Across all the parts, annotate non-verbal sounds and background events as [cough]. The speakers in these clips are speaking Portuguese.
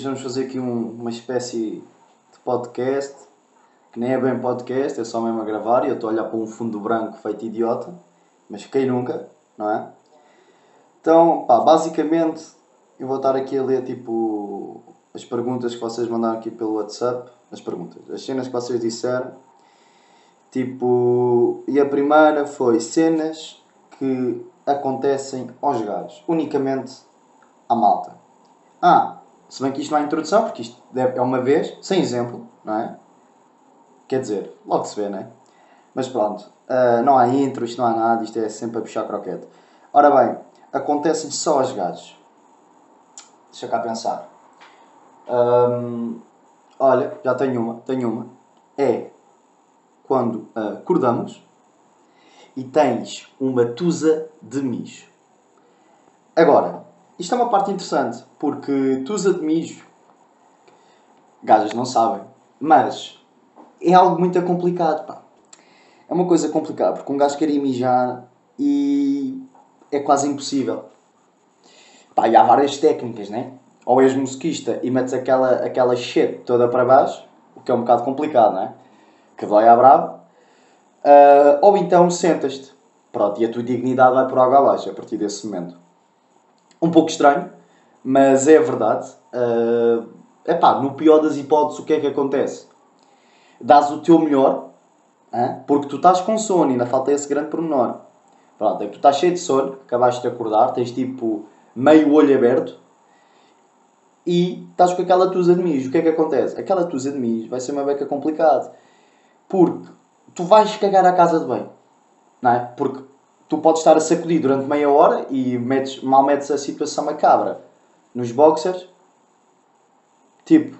Vamos fazer aqui um, uma espécie de podcast, que nem é bem podcast, é só mesmo a gravar e eu estou a olhar para um fundo branco feito idiota, mas quem nunca, não é? Então, pá, basicamente, eu vou estar aqui a ler tipo as perguntas que vocês mandaram aqui pelo WhatsApp, as perguntas, as cenas que vocês disseram. Tipo, e a primeira foi cenas que acontecem aos gajos, unicamente à malta. Ah, se bem que isto não é introdução, porque isto é uma vez, sem exemplo, não é? Quer dizer, logo se vê, não é? Mas pronto, uh, não há intro, isto não há nada, isto é sempre a puxar croquete. Ora bem, acontecem só aos gajos. Deixa cá pensar. Um, olha, já tenho uma, tenho uma. É quando uh, acordamos e tens uma tusa de mijo. Agora, isto é uma parte interessante, porque tusa de mijo, gajas não sabem, mas é algo muito complicado, pá. É uma coisa complicada, porque um gajo quer ir mijar e é quase impossível. Pá, e há várias técnicas, né? Ou és mosquista e metes aquela, aquela shit toda para baixo, o que é um bocado complicado, né? Que dói à brava. Uh, ou então sentas-te. Pronto, e a tua dignidade vai por água abaixo a partir desse momento. Um pouco estranho, mas é verdade. Uh, epá, no pior das hipóteses, o que é que acontece? Dás o teu melhor, hein? porque tu estás com sono, ainda falta esse grande pormenor. Pronto, é que tu estás cheio de sono, acabaste de acordar, tens tipo meio olho aberto e estás com aquela tusa de mijo. O que é que acontece? Aquela tusa de mijo vai ser uma beca complicada. Porque tu vais cagar à casa de bem. Não é? Porque tu podes estar a sacudir durante meia hora e metes, mal metes a situação macabra nos boxers. Tipo,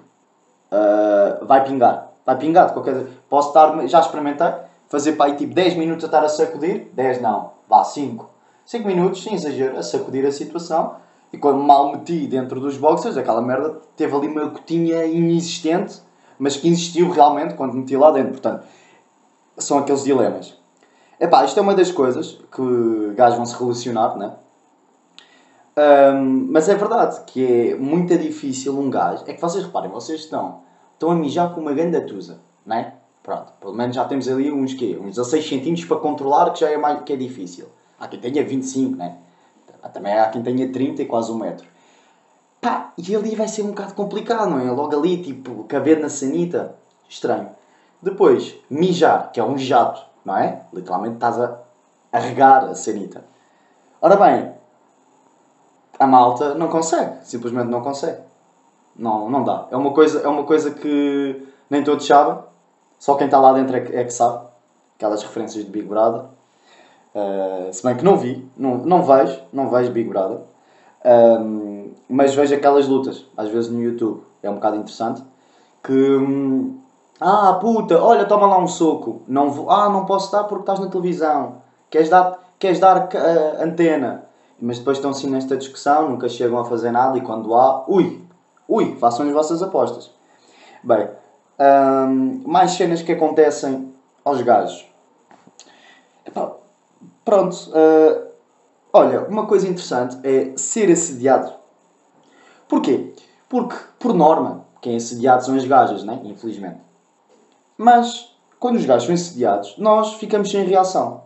uh, vai pingar. Vai pingar de qualquer Posso estar, já experimentei, fazer para aí tipo 10 minutos a estar a sacudir. 10 não, vá 5. 5 minutos, sem exagero, a sacudir a situação. E quando mal meti dentro dos boxers, aquela merda teve ali uma gotinha inexistente, mas que existiu realmente quando meti lá dentro. Portanto, são aqueles dilemas. Epá, isto é uma das coisas que gajos vão se relacionar, né? Um, mas é verdade que é muito difícil um gajo. É que vocês reparem, vocês estão, estão a mijar com uma grande atusa, né? Pronto, pelo menos já temos ali uns quê? Uns 16 centímetros para controlar, que já é, mais, que é difícil. Há quem tenha 25, né? Também há quem tenha 30 e quase um metro. Pá, e ali vai ser um bocado complicado, não é? Logo ali, tipo, caber na sanita. Estranho. Depois, mijar, que é um jato, não é? Literalmente estás a, a regar a sanita. Ora bem, a malta não consegue, simplesmente não consegue. Não, não dá. É uma coisa, é uma coisa que nem todos sabem, só quem está lá dentro é que, é que sabe. Aquelas referências de Big Brother. Uh, se bem que não vi, não, não vejo, não vejo Big Brother. Um, mas vejo aquelas lutas, às vezes no YouTube. É um bocado interessante. Que. Hum, ah, puta, olha, toma lá um soco. Não vou, ah, não posso dar porque estás na televisão. Queres dar, queres dar uh, antena. Mas depois estão assim nesta discussão, nunca chegam a fazer nada e quando há, ui, ui, façam as vossas apostas. Bem, um, mais cenas que acontecem aos gajos. Pronto, uh, olha, uma coisa interessante é ser assediado. Porquê? Porque, por norma, quem é assediado são as gajas, né? infelizmente. Mas, quando os gajos são assediados, nós ficamos sem reação.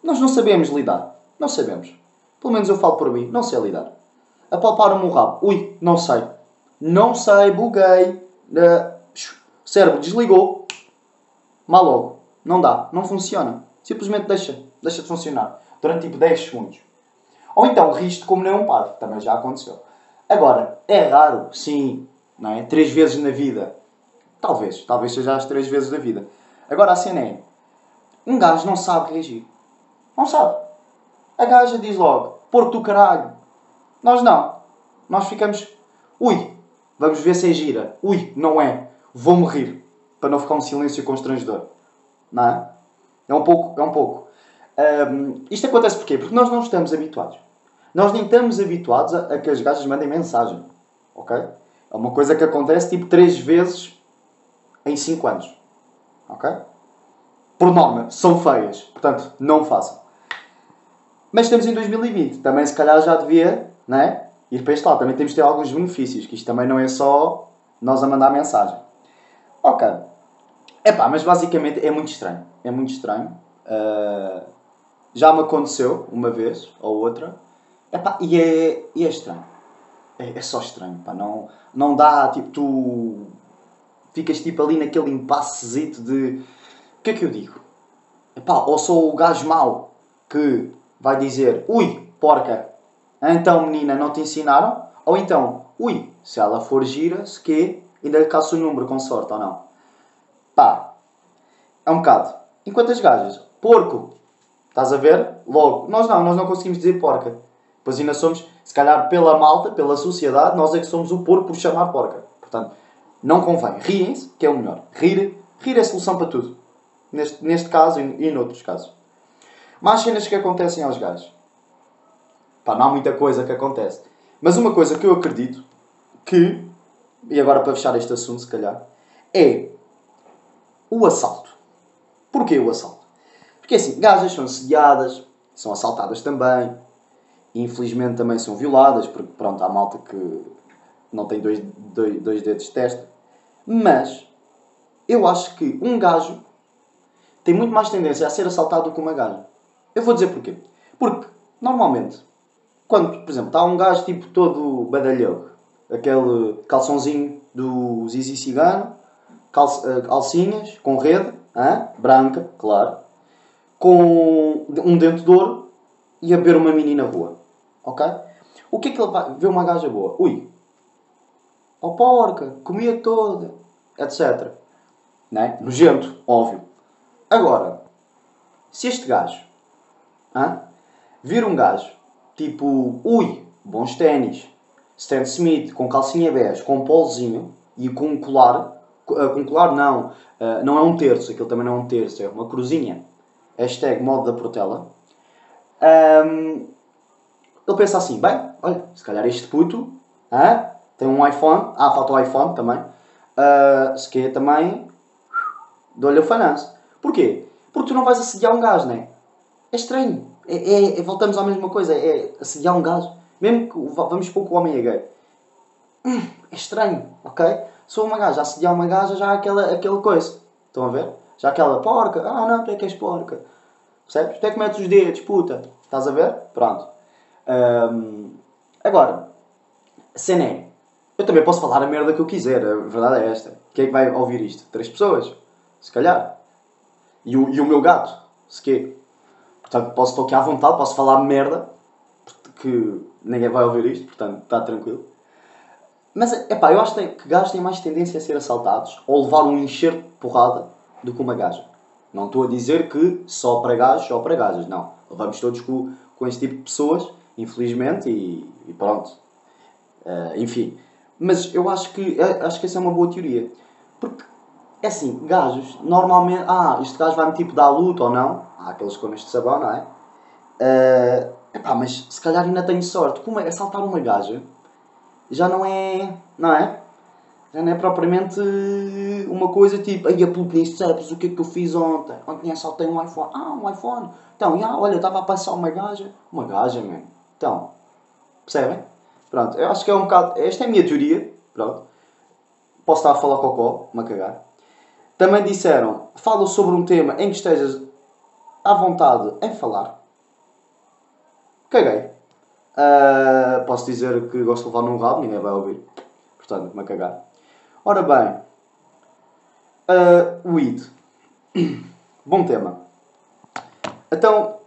Nós não sabemos lidar. Não sabemos. Pelo menos eu falo por mim. Não sei lidar. Apalpar-me o rabo. Ui, não sei. Não sei, buguei. Uh, cérebro desligou. Mal logo. Não dá. Não funciona. Simplesmente deixa. Deixa de funcionar. Durante tipo 10 segundos. Ou então riste como nem um parvo. Também já aconteceu. Agora, é raro, sim. Não é? Três vezes na vida Talvez, talvez seja as três vezes da vida. Agora a cena é: um gajo não sabe reagir. Não sabe. A gaja diz logo: porco do caralho. Nós não. Nós ficamos: ui, vamos ver se é gira. Ui, não é. Vou morrer. Para não ficar um silêncio constrangedor. Não é? É um pouco. É um pouco. Um, isto acontece porquê? Porque nós não estamos habituados. Nós nem estamos habituados a, a que as gajas mandem mensagem. Ok? É uma coisa que acontece tipo três vezes em 5 anos. Ok? Por norma, são feias. Portanto, não façam. Mas estamos em 2020. Também, se calhar, já devia, não é? ir para este lado. Também temos de ter alguns benefícios, que isto também não é só nós a mandar mensagem. Ok. Epá, mas basicamente é muito estranho. É muito estranho. Uh, já me aconteceu uma vez ou outra. Epá, e, é, e é estranho. É, é só estranho. Pá. Não, não dá, tipo, tu ficas tipo ali naquele impassezito de o que é que eu digo? Epá, ou sou o gajo mau que vai dizer ui, porca, então menina, não te ensinaram? Ou então, ui, se ela for gira, se quê, ainda lhe caço o número com sorte ou não? Pá, é um bocado. Enquanto as gajas, porco, estás a ver? Logo, nós não, nós não conseguimos dizer porca. Pois ainda somos, se calhar pela malta, pela sociedade, nós é que somos o porco por chamar porca. Portanto, não convém. Riem-se, que é o melhor. Rir, rir é solução para tudo. Neste, neste caso e, noutros casos. Mas cenas que acontecem aos gajos. Pá, não há muita coisa que acontece. Mas uma coisa que eu acredito que, e agora para fechar este assunto, se calhar, é o assalto. Porquê o assalto? Porque assim, gajas são assediadas, são assaltadas também, infelizmente também são violadas, porque pronto, há malta que não tem dois, dois, dois dedos de testa. Mas eu acho que um gajo tem muito mais tendência a ser assaltado do que uma gaja. Eu vou dizer porquê. Porque, normalmente, quando, por exemplo, está um gajo tipo todo badalhoco, aquele calçãozinho do Zizi Cigano, eh, calcinhas com rede, hein? branca, claro, com um dente de ouro e a ver uma menina rua. Ok? O que é que ele vai ver uma gaja boa? Ui, ó porca, comia toda, etc. Né? Nojento, óbvio. Agora, se este gajo hein, vir um gajo tipo, ui, bons ténis, Stan Smith com calcinha bege, com um polzinho e com um colar, uh, com um colar não, uh, não é um terço, aquilo também não é um terço, é uma cruzinha. Hashtag modo da Portela. Um, ele pensa assim, bem, olha, se calhar este puto hein, tem um iPhone, ah, falta o iPhone também, uh, se quer também, dou-lhe o finance. Porquê? Porque tu não vais assediar um gajo, não é? É estranho. É, é, é, voltamos à mesma coisa, é assediar um gajo. Mesmo que vamos pouco o homem é gay. Hum, é estranho, ok? Sou uma gaja, assediar uma gaja já há aquela, aquela coisa. Estão a ver? Já aquela porca. Ah não, tu é que és porca. Percebes? Tu é que metes os dedos, puta. Estás a ver? Pronto. Um, agora, cena é. Eu também posso falar a merda que eu quiser, a verdade é esta. Quem é que vai ouvir isto? Três pessoas? Se calhar. E o, e o meu gato? Se quê? Portanto, posso tocar à vontade, posso falar merda, que ninguém vai ouvir isto, portanto, está tranquilo. Mas, é pá, eu acho que gajos têm mais tendência a ser assaltados ou levar um enxerto de porrada do que uma gaja. Não estou a dizer que só para gajos ou para gajas, não. Levamos todos com, com este tipo de pessoas, infelizmente, e, e pronto. Uh, enfim. Mas eu acho que, eh, acho que essa é uma boa teoria. Porque, é assim, gajos, normalmente, ah, este gajo vai-me tipo dar luta ou não. Há aqueles conas de sabão, não é? Uh, epá, mas se calhar ainda tenho sorte. Como é assaltar uma gaja já não é. Não é? Já não é propriamente uma coisa tipo, aí a Pluto sabes o que é que eu fiz ontem? Ontem assaltei um iPhone. Ah, um iPhone. Então, já, olha, estava a passar uma gaja. Uma gaja, man. Então, percebem? Pronto, eu acho que é um bocado. Esta é a minha teoria. Pronto. Posso estar a falar cocó, uma cagar. Também disseram, fala sobre um tema em que estejas à vontade em falar. Caguei. Uh, posso dizer que gosto de levar num rabo, ninguém vai ouvir. Portanto, me cagar. Ora bem. Uh, weed. [coughs] Bom tema. Então,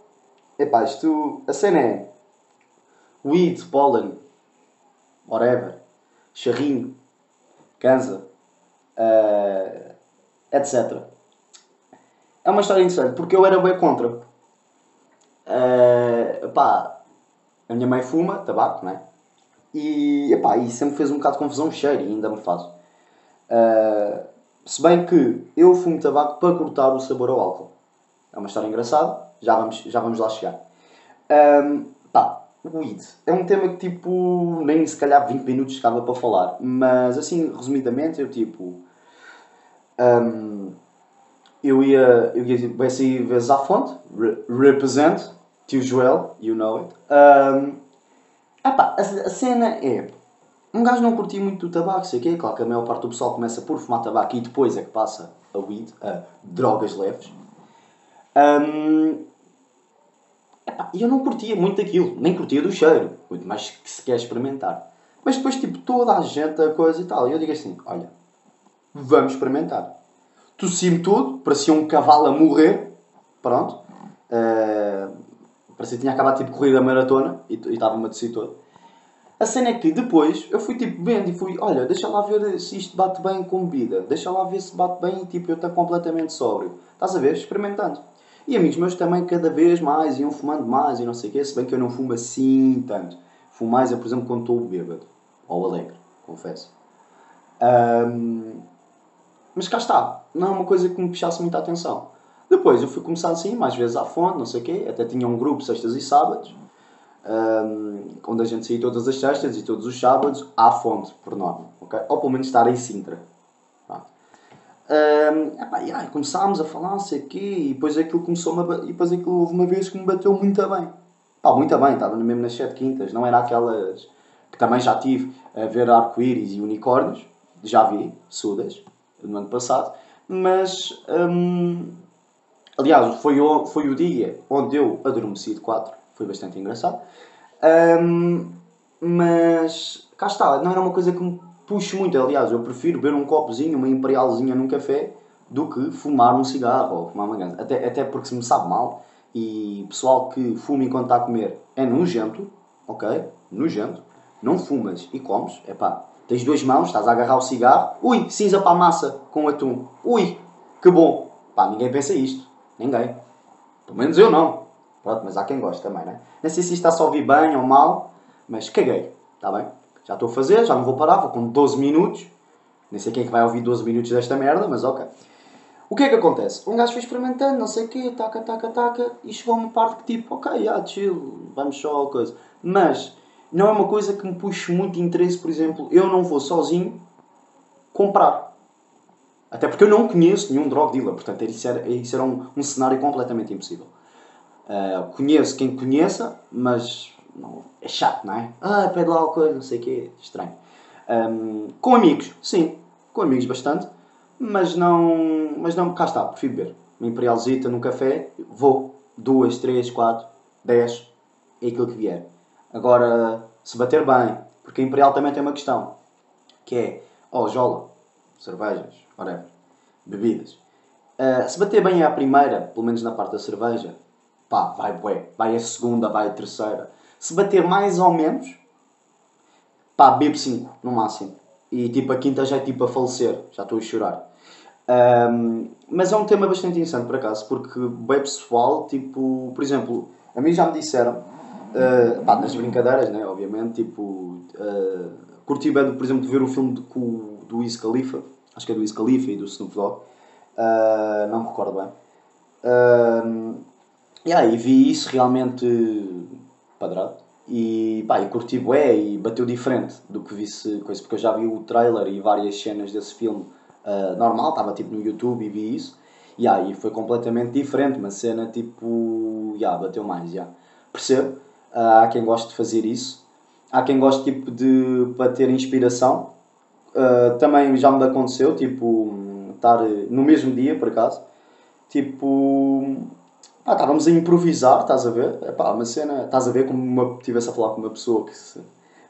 epá, isto. A cena é. Weed, pollen, whatever, charrinho, cansa, uh, etc. É uma história interessante, porque eu era bem contra. Uh, pá, a minha mãe fuma tabaco, não é? E, epá, e sempre fez um bocado de confusão o cheiro, e ainda me faz. Uh, se bem que eu fumo tabaco para cortar o sabor ao álcool. É uma história engraçada, já vamos, já vamos lá chegar. Um, pá, weed. É um tema que tipo, nem se calhar 20 minutos estava para falar, mas assim, resumidamente, eu tipo. Um, eu ia, eu ia vai sair vezes à fonte, re represent, tio Joel, you know it. Um, Epá, a, a cena é. Um gajo não curtia muito do tabaco, sei o quê. Claro que a maior parte do pessoal começa por fumar tabaco e depois é que passa a weed, a drogas leves. Um, epá, eu não curtia muito aquilo, nem curtia do cheiro, muito mais que se quer experimentar. Mas depois, tipo, toda a gente, a coisa e tal. E eu digo assim: olha, vamos experimentar. Tossi-me tudo, parecia um cavalo a morrer, pronto. Uh, parecia que tinha acabado tipo corrida maratona e estava-me a tossir todo. A cena é que depois eu fui tipo vendo e fui, olha, deixa lá ver se isto bate bem com bebida, deixa lá ver se bate bem e tipo eu estou completamente sóbrio. Estás a ver? Experimentando. E amigos meus também cada vez mais iam fumando mais e não sei o quê, se bem que eu não fumo assim tanto. Fumo mais, é, por exemplo, quando estou bêbado. Ou alegre, confesso. Um, mas cá está. Não é uma coisa que me puxasse muita atenção. Depois eu fui começar assim, mais vezes à fonte, não sei o quê. Até tinha um grupo sextas e sábados um, onde a gente saía todas as sextas e todos os sábados à fonte, por norma, ok? Ou pelo menos estar em Sintra. Um, começámos a falar, sei o quê, e depois aquilo começou e depois aquilo houve uma vez que me bateu muito bem. Pá, muito bem, estava mesmo nas sete quintas, não era aquelas que também já tive a ver arco-íris e unicórnios, já vi, sudas, no ano passado, mas um, aliás, foi o, foi o dia onde eu adormeci de 4 foi bastante engraçado. Um, mas cá está, não era uma coisa que me puxe muito. Aliás, eu prefiro beber um copozinho, uma imperialzinha num café, do que fumar um cigarro ou fumar uma ganza. Até, até porque se me sabe mal e pessoal que fuma enquanto está a comer é nojento, ok? Nojento. Não fumas e comes, é pá. Tens duas mãos, estás a agarrar o cigarro, ui, cinza para a massa com atum, ui, que bom. Pá, ninguém pensa isto. Ninguém. Pelo menos eu não. Pronto, mas há quem goste também, né? Não sei se isto está a ouvir bem ou mal, mas caguei, está bem? Já estou a fazer, já não vou parar, vou com 12 minutos. Nem sei quem é que vai ouvir 12 minutos desta merda, mas ok. O que é que acontece? Um gajo foi experimentando, não sei o quê, taca, taca, taca, e chegou a uma parte que tipo, ok, yeah, chill, vamos só a coisa. Mas não é uma coisa que me puxe muito interesse, por exemplo, eu não vou sozinho comprar. Até porque eu não conheço nenhum drug dealer, portanto isso era, isso era um, um cenário completamente impossível. Uh, conheço quem conheça, mas não, é chato, não é? Ah, pede lá alguma coisa, não sei o quê, estranho. Um, com amigos, sim, com amigos bastante, mas não, mas não, cá está, prefiro beber. Uma imperialzita no café, vou, duas, três, quatro, dez, é aquilo que vier. Agora, se bater bem, porque a imperial também tem uma questão, que é, oh, jola, cervejas, whatever, bebidas. Uh, se bater bem à primeira, pelo menos na parte da cerveja, pá, vai bué, vai a segunda, vai a terceira. Se bater mais ou menos, pá, bebo 5 no máximo. E tipo, a quinta já é tipo a falecer, já estou a chorar. Um, mas é um tema bastante interessante por acaso, porque bem pessoal, tipo, por exemplo, a mim já me disseram, uh, pá, nas brincadeiras, né, obviamente, tipo, uh, curti bem, por exemplo, de ver o filme de, com, do Wiz Khalifa, acho que é do Wiz Khalifa e do Snoop Dogg, uh, não me recordo bem. Uh, Yeah, e vi isso realmente padrado. E, pá, e curti bué e bateu diferente do que vi-se coisa, porque eu já vi o trailer e várias cenas desse filme uh, normal, estava tipo no YouTube e vi isso. E aí foi completamente diferente, uma cena tipo. Yeah, bateu mais, yeah. Percebo. Uh, há quem goste de fazer isso. Há quem goste tipo de para ter inspiração. Uh, também já me aconteceu, tipo, estar no mesmo dia por acaso. Tipo ah, estávamos a improvisar, estás a ver? Epá, uma cena, estás a ver como uma, estivesse a falar com uma pessoa que se...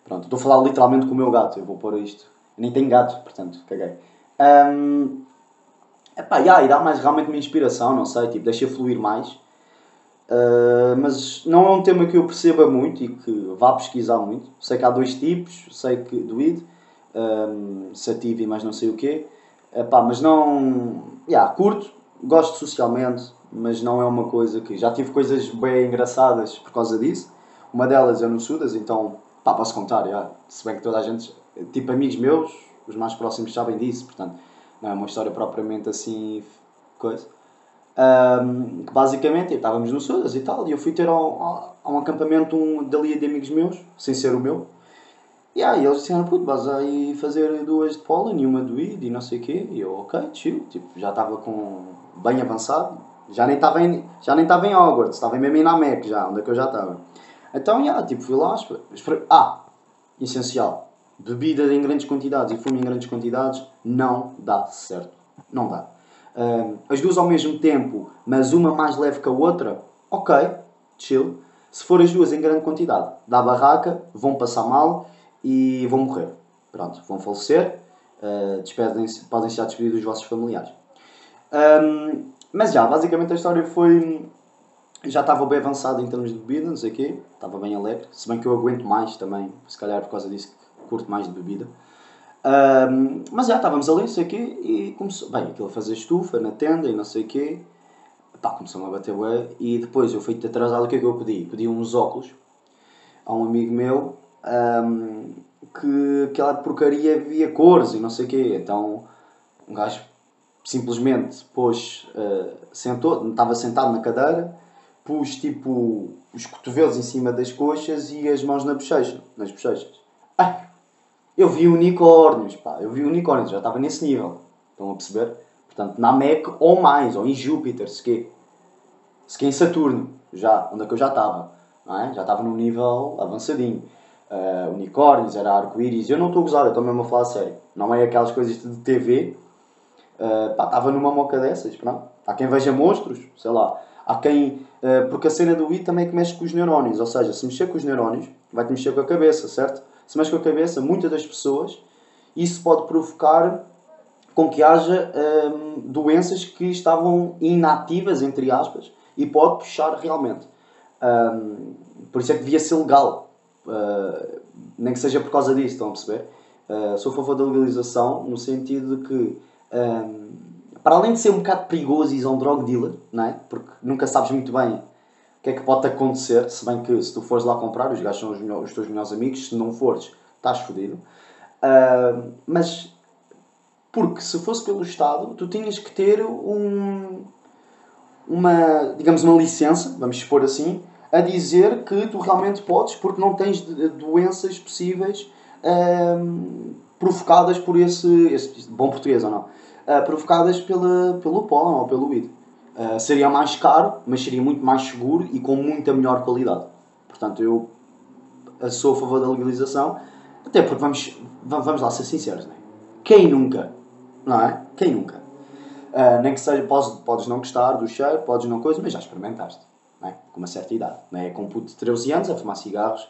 Pronto, estou a falar literalmente com o meu gato, eu vou pôr isto. Eu nem tenho gato, portanto, caguei. Um, epá, yeah, e dá mais realmente uma inspiração, não sei, tipo, deixa fluir mais. Uh, mas não é um tema que eu perceba muito e que vá pesquisar muito. Sei que há dois tipos, sei que do id, um, sativa e mais não sei o quê. Epá, mas não. Yeah, curto, gosto socialmente, mas não é uma coisa que. Já tive coisas bem engraçadas por causa disso. Uma delas é no Sudas, então pá, posso contar, já. se bem que toda a gente, tipo amigos meus, os mais próximos sabem disso, portanto não é uma história propriamente assim. coisa. Um, basicamente estávamos no Sudas e tal, e eu fui ter a um acampamento um, dali de amigos meus, sem ser o meu. E aí eles disseram, puto, vas aí fazer duas de pólen e uma do ID e não sei o quê. E eu, ok, chill, tipo, já estava com bem avançado, já nem estava em, já nem estava em Hogwarts, estava mesmo em Namek já, onde é que eu já estava. Então, yeah, tipo, fui lá. Esper... Ah, essencial. Bebida em grandes quantidades e fumo em grandes quantidades não dá certo. Não dá. Um, as duas ao mesmo tempo, mas uma mais leve que a outra, ok, chill. Se for as duas em grande quantidade, dá barraca, vão passar mal e vão morrer. Pronto, vão falecer, uh, despedem-se, podem ser despedidos dos vossos familiares. Um, mas já, basicamente a história foi. Já estava bem avançado em termos de bebida, não sei o quê, estava bem alegre. Se bem que eu aguento mais também, se calhar por causa disso que curto mais de bebida. Um, mas já estávamos ali, não sei o quê, e começou. Bem, aquilo a fazer estufa na tenda e não sei o quê. Pá, começou-me a bater bué. E depois eu fui atrasado, o que é que eu pedi? Pedi uns óculos a um amigo meu um, que aquela porcaria via cores e não sei o quê. Então um gajo simplesmente pôs, uh, sentou, estava sentado na cadeira, pus tipo os cotovelos em cima das coxas e as mãos na bochecha, nas bochechas. Ah, eu vi unicórnios, pá, eu vi unicórnios, já estava nesse nível. Estão a perceber? Portanto, na MEC ou mais, ou em Júpiter, se quê. Se quê em Saturno, já, onde é que eu já estava. É? Já estava num nível avançadinho. Uh, unicórnios, era arco-íris. Eu não estou a gozar, eu estou mesmo a falar sério. Não é aquelas coisas de TV. Uh, pá, estava numa moca dessas, pronto. Há quem veja monstros, sei lá. Há quem. Uh, porque a cena do I também é que mexe com os neurónios. Ou seja, se mexer com os neurónios, vai-te mexer com a cabeça, certo? Se mexe com a cabeça, muitas das pessoas, isso pode provocar com que haja um, doenças que estavam inativas, entre aspas, e pode puxar realmente. Um, por isso é que devia ser legal. Uh, nem que seja por causa disso, estão a perceber? Uh, sou a favor da legalização no sentido de que, um, para além de ser um bocado perigoso e um drug dealer, não é? porque nunca sabes muito bem o que é que pode acontecer, se bem que se tu fores lá comprar, os gajos são os, os teus melhores amigos, se não fores, estás fodido. Uh, mas porque se fosse pelo Estado, tu tinhas que ter um, uma, digamos, uma licença, vamos expor assim, a dizer que tu realmente podes porque não tens doenças possíveis provocadas por esse, esse, bom português ou não, uh, provocadas pela, pelo pólen ou pelo weed. Uh, seria mais caro, mas seria muito mais seguro e com muita melhor qualidade. Portanto, eu sou a favor da legalização, até porque vamos, vamos lá ser sinceros, né? quem nunca não é? Quem nunca? Uh, nem que seja, podes, podes não gostar do cheiro, podes não coisa, mas já experimentaste, é? Com uma certa idade, não é? Com um puto de 13 anos a fumar cigarros,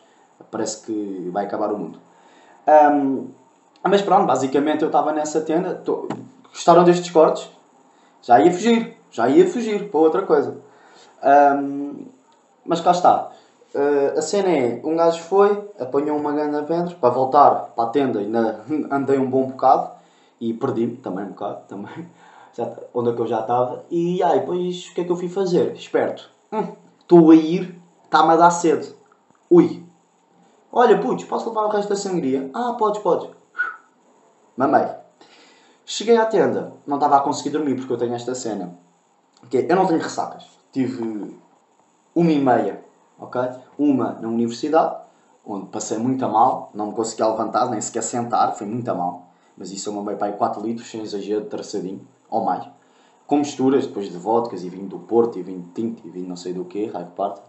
parece que vai acabar o mundo. Um, mas pronto, basicamente eu estava nessa tenda, tô, gostaram destes cortes? Já ia fugir, já ia fugir para outra coisa. Um, mas cá está. Uh, a cena é, um gajo foi, apanhou uma grande pedra, para voltar para a tenda ainda [laughs] andei um bom bocado, e perdi-me também um bocado, também, [laughs] onde é que eu já estava. E aí, depois o que é que eu fui fazer? Esperto. Estou hum, a ir, está-me a dar sede. Ui. Olha, putz, posso levar o resto da sangria? Ah, podes, podes. Mamei. Cheguei à tenda, não estava a conseguir dormir porque eu tenho esta cena. Que eu não tenho ressacas. Tive uma e meia, ok? Uma na universidade, onde passei muito a mal, não me conseguia levantar, nem sequer sentar, foi muito a mal mas isso é uma meio pai 4 litros, sem exagero, traçadinho, ou mais. Com misturas, depois de vodkas, e vinho do Porto, e vinho de tinto, e vinho não sei do que, raio de parte.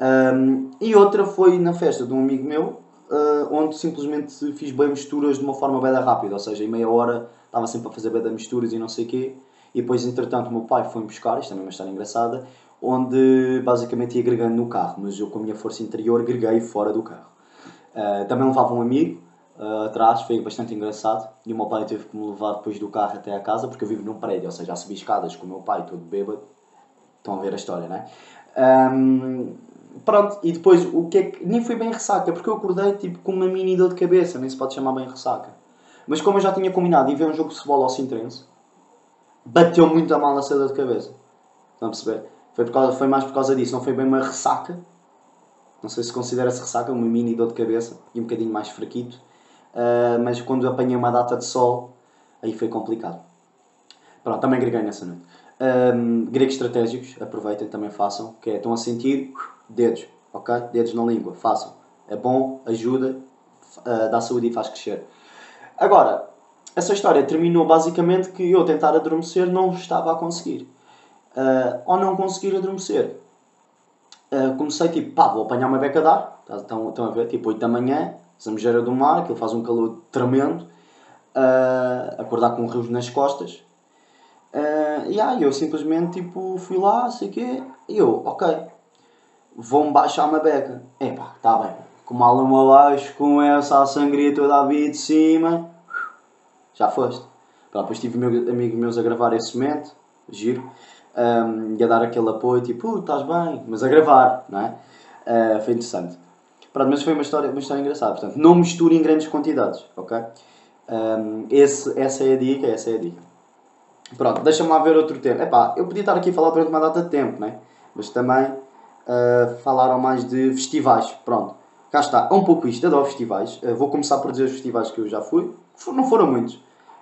Um, e outra foi na festa de um amigo meu, uh, onde simplesmente fiz bem misturas de uma forma bem rápida, ou seja, em meia hora estava sempre a fazer bem misturas e não sei o quê. E depois, entretanto, o meu pai foi-me buscar, isto também é uma história engraçada, onde basicamente ia agregando no carro, mas eu com a minha força interior agreguei fora do carro. Uh, também levava um amigo, uh, atrás, foi bastante engraçado. E o meu pai teve que me levar depois do carro até a casa, porque eu vivo num prédio, ou seja, já subi escadas com o meu pai, todo bêbado. Estão a ver a história, não é? Um, pronto, e depois o que é que. Nem foi bem ressaca, porque eu acordei tipo com uma mini dor de cabeça, nem se pode chamar bem ressaca. Mas como eu já tinha combinado e ver um jogo de futebol ao Sintrense, bateu muito a mal a seda de cabeça. Estão a perceber? Foi, por causa, foi mais por causa disso, não foi bem uma ressaca. Não sei se considera-se ressaca, uma mini dor de cabeça e um bocadinho mais fraquito. Uh, mas quando apanhei uma data de sol, aí foi complicado. Pronto, também greguei nessa noite. Um, gregos estratégicos, aproveitem, também façam, que é, estão a sentir, dedos, ok? Dedos na língua, façam. É bom, ajuda, uh, dá saúde e faz crescer. Agora, essa história terminou basicamente que eu tentar adormecer não estava a conseguir. Uh, ao não conseguir adormecer, uh, comecei tipo, pá, vou apanhar uma beca de ar. Tá, estão, estão a ver? Tipo 8 da manhã, Zamojeira do Mar, aquilo faz um calor tremendo. Uh, acordar com rios nas costas. Uh, e aí eu simplesmente tipo, fui lá, sei quê, e eu, ok, vou-me baixar uma beca. Epá, está bem, com uma alma abaixo, com essa sangria toda a vir de cima, já foste. Depois tive meu, amigos meus a gravar esse momento, giro, um, e a dar aquele apoio, tipo, uh, estás bem, mas a gravar, não é? Uh, foi interessante. Pronto, mas foi uma história, uma história engraçada. Portanto, não misture em grandes quantidades, ok? Um, esse, essa é a dica, essa é a dica. Pronto, deixa-me lá ver outro tema. Epá, eu podia estar aqui a falar durante uma data de tempo, né? Mas também uh, falaram mais de festivais. Pronto, cá está. É um pouco isto, adoro festivais. Uh, vou começar por dizer os festivais que eu já fui. Não foram muitos.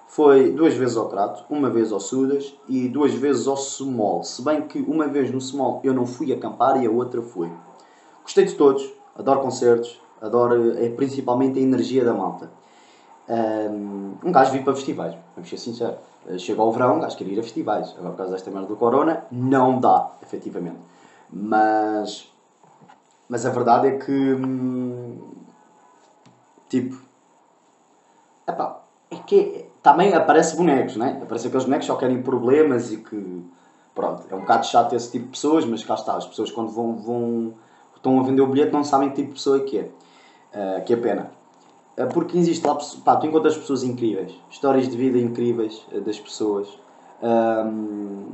Foi duas vezes ao Crato, uma vez ao Sudas e duas vezes ao Small. Se bem que uma vez no Small eu não fui acampar e a outra fui. Gostei de todos, adoro concertos, adoro é, principalmente a energia da malta. Um, um gajo vir para festivais, vamos ser sinceros. Chegou o verão, um gajo quer ir a festivais. Agora, por causa desta merda do corona, não dá, efetivamente. Mas, mas a verdade é que, hum, tipo, epá, é que também aparece bonecos, né? Aparece aqueles bonecos que só querem problemas e que, pronto, é um bocado chato esse tipo de pessoas, mas cá está, as pessoas quando vão, vão estão a vender o bilhete não sabem que tipo de pessoa é que é. Uh, que é pena. Uh, porque existe lá, pá, tu encontras pessoas incríveis, histórias de vida incríveis uh, das pessoas. Um,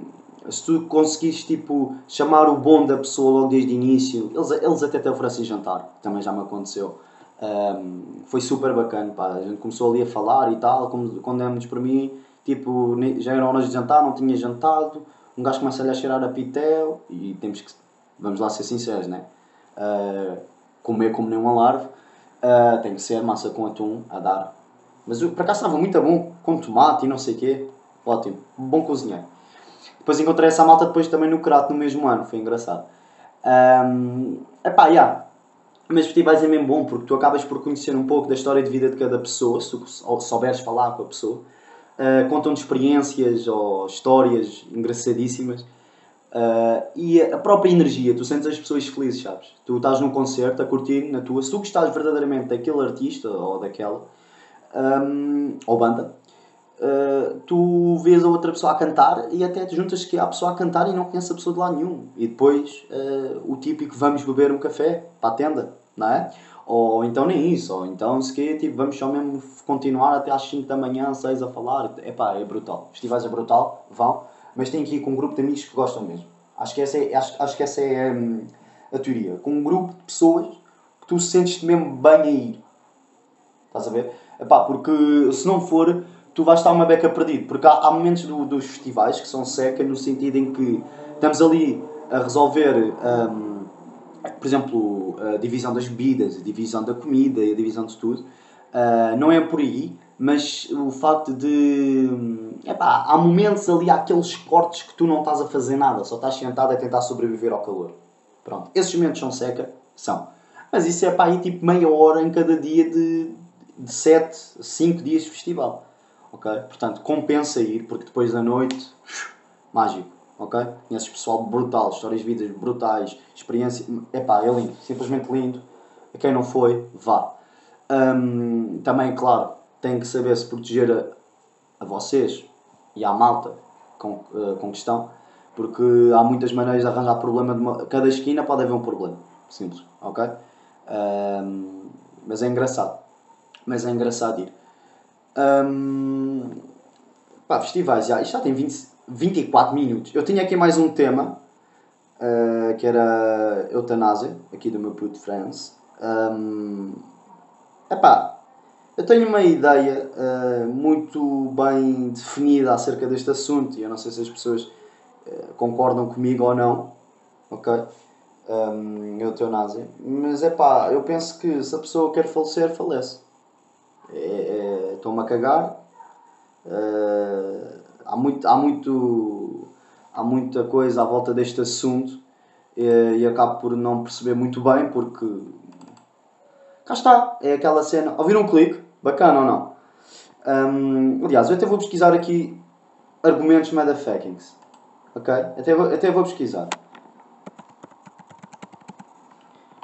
se tu conseguires tipo, chamar o bom da pessoa logo desde o início, eles, eles até te oferecem jantar, também já me aconteceu. Um, foi super bacana, pá. a gente começou ali a falar e tal, quando demos para mim, tipo, já eram horas de jantar, não tinha jantado, um gajo começa a cheirar a pitel e temos que, vamos lá ser sinceros, né? Uh, comer como nem um alarve, uh, tem que ser massa com atum a dar. Mas por acaso estava muito bom, com tomate e não sei o quê, ótimo, bom cozinhar. Depois encontrei essa malta depois também no Crato no mesmo ano, foi engraçado. Um, epá, yeah, mas festivais é mesmo bom porque tu acabas por conhecer um pouco da história de vida de cada pessoa, se tu souberes falar com a pessoa. Uh, contam-te experiências ou histórias engraçadíssimas. Uh, e a própria energia, tu sentes as pessoas felizes, sabes? Tu estás num concerto a curtir na tua. Se tu gostas verdadeiramente daquele artista ou daquela, um, ou banda, uh, tu vês a outra pessoa a cantar e até te juntas que há pessoa a cantar e não conhece a pessoa de lá nenhum. E depois uh, o típico vamos beber um café para a tenda, não é? Ou então nem isso, ou então se quer, tipo, vamos só mesmo continuar até às 5 da manhã, 6 a falar. Epá, é brutal. Festivais é brutal, vão, mas tem que ir com um grupo de amigos que gostam mesmo. Acho que essa é, acho, acho que essa é hum, a teoria. Com um grupo de pessoas que tu sentes-te mesmo bem a ir. Estás a ver? Epá, porque se não for, tu vais estar uma beca perdido. Porque há, há momentos do, dos festivais que são seca no sentido em que estamos ali a resolver, um, por exemplo, a divisão das bebidas, a divisão da comida e a divisão de tudo. Uh, não é por aí, mas o facto de. Epá, há momentos ali, há aqueles cortes que tu não estás a fazer nada, só estás sentado a tentar sobreviver ao calor. Pronto, esses momentos são seca? São. Mas isso é para aí tipo meia hora em cada dia de, de 7, 5 dias de festival ok? Portanto, compensa ir, porque depois da noite, mágico, ok? Conheces pessoal brutal, histórias de vidas brutais, experiência, epá, é lindo, simplesmente lindo. A quem não foi, vá. Um, também, claro, tem que saber se proteger a, a vocês e à malta com, uh, com questão, porque há muitas maneiras de arranjar problema. De uma, cada esquina pode haver um problema, simples, ok? Mas é engraçado. Mas é engraçado ir. Um, pá, festivais, já, isto já tem 20, 24 minutos. Eu tinha aqui mais um tema, uh, que era eutanásia, aqui do meu puto France. Um, epá, eu tenho uma ideia uh, muito bem definida acerca deste assunto e eu não sei se as pessoas uh, concordam comigo ou não, ok? Um, eutanásia. Mas é pá, eu penso que se a pessoa quer falecer, falece. É, é, Estou-me a cagar. Uh, há, muito, há, muito, há muita coisa à volta deste assunto e, acabo por não perceber muito bem porque cá está, é aquela cena. Ouviram um clique? Bacana ou não? Um, aliás, eu até vou pesquisar aqui argumentos motherfuckings. Ok? Até vou, até vou pesquisar.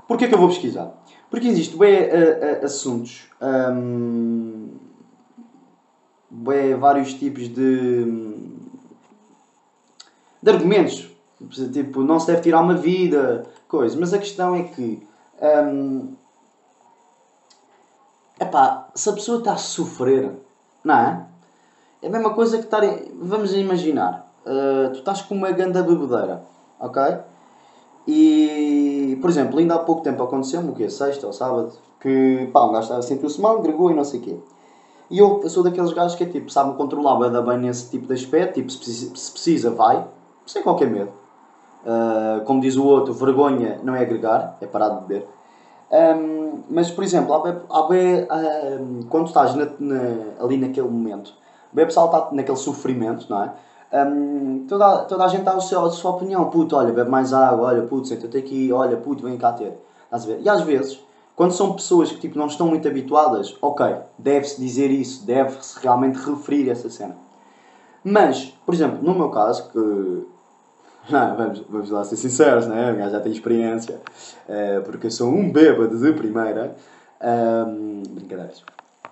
Porquê que eu vou pesquisar? Porque existe bem uh, uh, assuntos, um, bem vários tipos de, de argumentos. Tipo, não se deve tirar uma vida, coisa. Mas a questão é que. Um, epá, se a pessoa está a sofrer, não é? É a mesma coisa que estar. Vamos imaginar, uh, tu estás com uma ganda bebedeira, ok? E, por exemplo, ainda há pouco tempo aconteceu-me, o quê? Sexta ou sábado, que pá, um gajo estava sentiu-se mal, gregou e não sei o quê. E eu, eu sou daqueles gajos que é tipo, sabe controlar bem, bem nesse tipo de aspecto, tipo, se precisa, se precisa vai, sem qualquer medo. Uh, como diz o outro, vergonha não é agregar, é parar de beber. Um, mas, por exemplo, há bem, um, quando estás na, na, ali naquele momento, bem pessoal está naquele sofrimento, não é? Um, toda, toda a gente dá o seu, a sua opinião, puto, olha, bebe mais água, olha, puto, senta-te aqui, olha, puto, vem cá ter. Estás a ver? E às vezes, quando são pessoas que tipo, não estão muito habituadas, ok, deve-se dizer isso, deve-se realmente referir essa cena. Mas, por exemplo, no meu caso, que não, [laughs] vamos, vamos lá ser sinceros, né? já tem experiência, uh, porque eu sou um bêbado de primeira. Um, brincadeiras.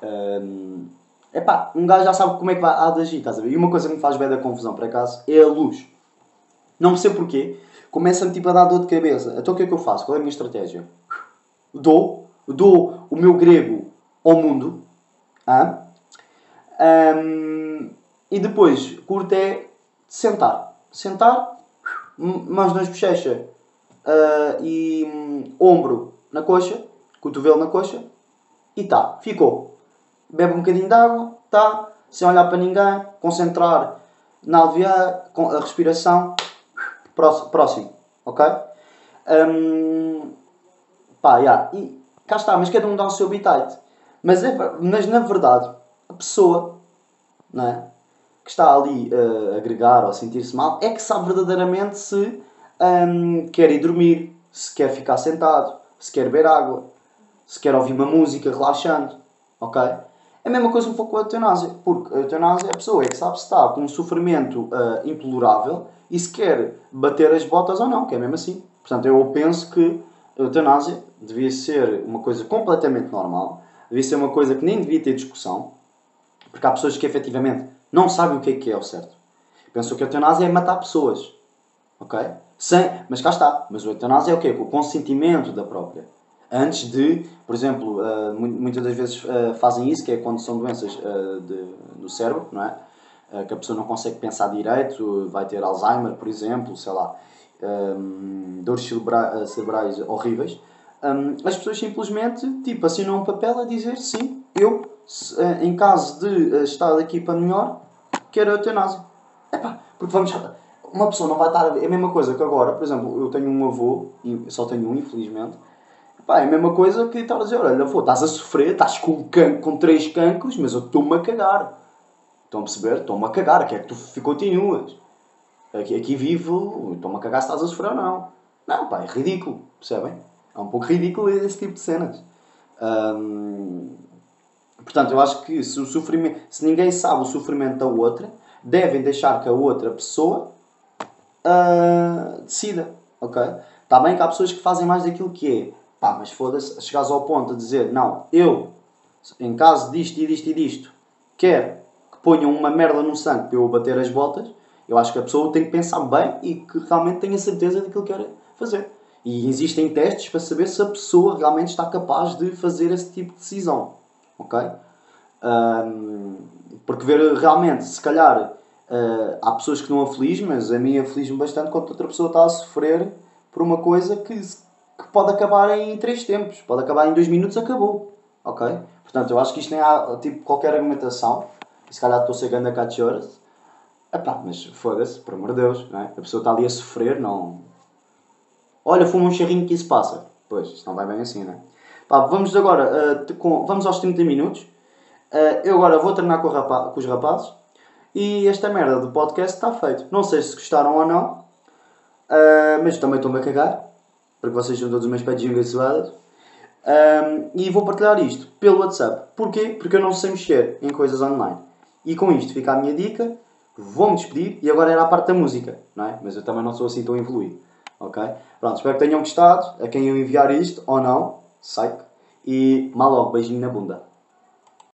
Um, epá, um gajo já sabe como é que vai agir, estás a ver? E uma coisa que me faz bem da confusão, por acaso, é a luz. Não sei porquê, começa-me tipo a dar dor de cabeça. Então o que é que eu faço? Qual é a minha estratégia? Dou, dou o meu grego ao mundo, ah? Um, e depois curto é sentar. Sentar, mãos nas bochechas uh, e um, ombro na coxa, cotovelo na coxa, e tá, ficou. Bebe um bocadinho de água, tá, sem olhar para ninguém, concentrar na alvear, com a respiração, próximo, ok? Um, pá, yeah. e cá está, mas cada um dá o seu habitat. Mas, é, mas na verdade, a pessoa, não é? Que está ali a agregar ou a sentir-se mal é que sabe verdadeiramente se um, quer ir dormir, se quer ficar sentado, se quer beber água, se quer ouvir uma música relaxando. Ok? É a mesma coisa um pouco com a eutanásia, porque a eutanásia é a pessoa é que sabe se está com um sofrimento uh, implorável e se quer bater as botas ou não, que é mesmo assim. Portanto, eu penso que a eutanásia devia ser uma coisa completamente normal, devia ser uma coisa que nem devia ter discussão, porque há pessoas que efetivamente não sabem o que é que é o certo. Pensam que a eutanásia é matar pessoas. Ok? Sem, mas cá está. Mas o eutanásia é o quê? O consentimento da própria. Antes de, por exemplo, uh, muitas das vezes uh, fazem isso, que é quando são doenças uh, de, do cérebro, não é? que a pessoa não consegue pensar direito, vai ter Alzheimer, por exemplo, sei lá, um, dores cerebra cerebrais horríveis. Um, as pessoas simplesmente tipo, assinam um papel a dizer sim, eu eh, em caso de eh, estar daqui para melhor, quero a eutanásia. Epá, porque vamos. Uma pessoa não vai estar a. É a mesma coisa que agora, por exemplo, eu tenho um avô, e só tenho um, infelizmente. Epá, é a mesma coisa que estar a dizer: olha, avô, estás a sofrer, estás com, can com três cancros, mas eu estou-me a cagar. Estão a perceber? Estou-me a cagar, que é que tu continuas. Aqui, aqui vivo, estou-me a cagar se estás a sofrer ou não. Não, pá, é ridículo, percebem? É um pouco ridículo esse tipo de cenas. Portanto, eu acho que se, o sofrimento, se ninguém sabe o sofrimento da outra, devem deixar que a outra pessoa uh, decida. Ok? Está bem que há pessoas que fazem mais daquilo que é. Pá, mas foda-se, chegares ao ponto de dizer, não, eu, em caso disto e disto e disto, quero que ponham uma merda no sangue para eu bater as botas, eu acho que a pessoa tem que pensar bem e que realmente tenha certeza daquilo que quer fazer. E existem testes para saber se a pessoa realmente está capaz de fazer esse tipo de decisão ok? Um, porque ver realmente, se calhar, uh, há pessoas que não afligem, mas a mim aflige-me bastante quando outra pessoa está a sofrer por uma coisa que, que pode acabar em três tempos, pode acabar em dois minutos, acabou, ok? Portanto, eu acho que isto nem há tipo, qualquer argumentação, se calhar estou cegando a cachorras, Epá, mas foda-se, por amor de Deus, não é? a pessoa está ali a sofrer, não. Olha, fuma um charrinho que isso passa. Pois, isto não vai bem assim, não é? Pá, vamos agora, uh, com, vamos aos 30 minutos. Uh, eu agora vou treinar com, rapa com, os rapazes. E esta merda do podcast está feito. Não sei se gostaram ou não. Uh, mas também estou-me a cagar. Porque vocês são todos meus pedinhos engraçados. Um, e vou partilhar isto pelo WhatsApp. Porquê? Porque eu não sei mexer em coisas online. E com isto fica a minha dica. Vou-me despedir. E agora era a parte da música, não é? Mas eu também não sou assim tão evoluído. Ok? Pronto, espero que tenham gostado. A quem eu enviar isto ou não, sei. E mal logo, beijinho na bunda.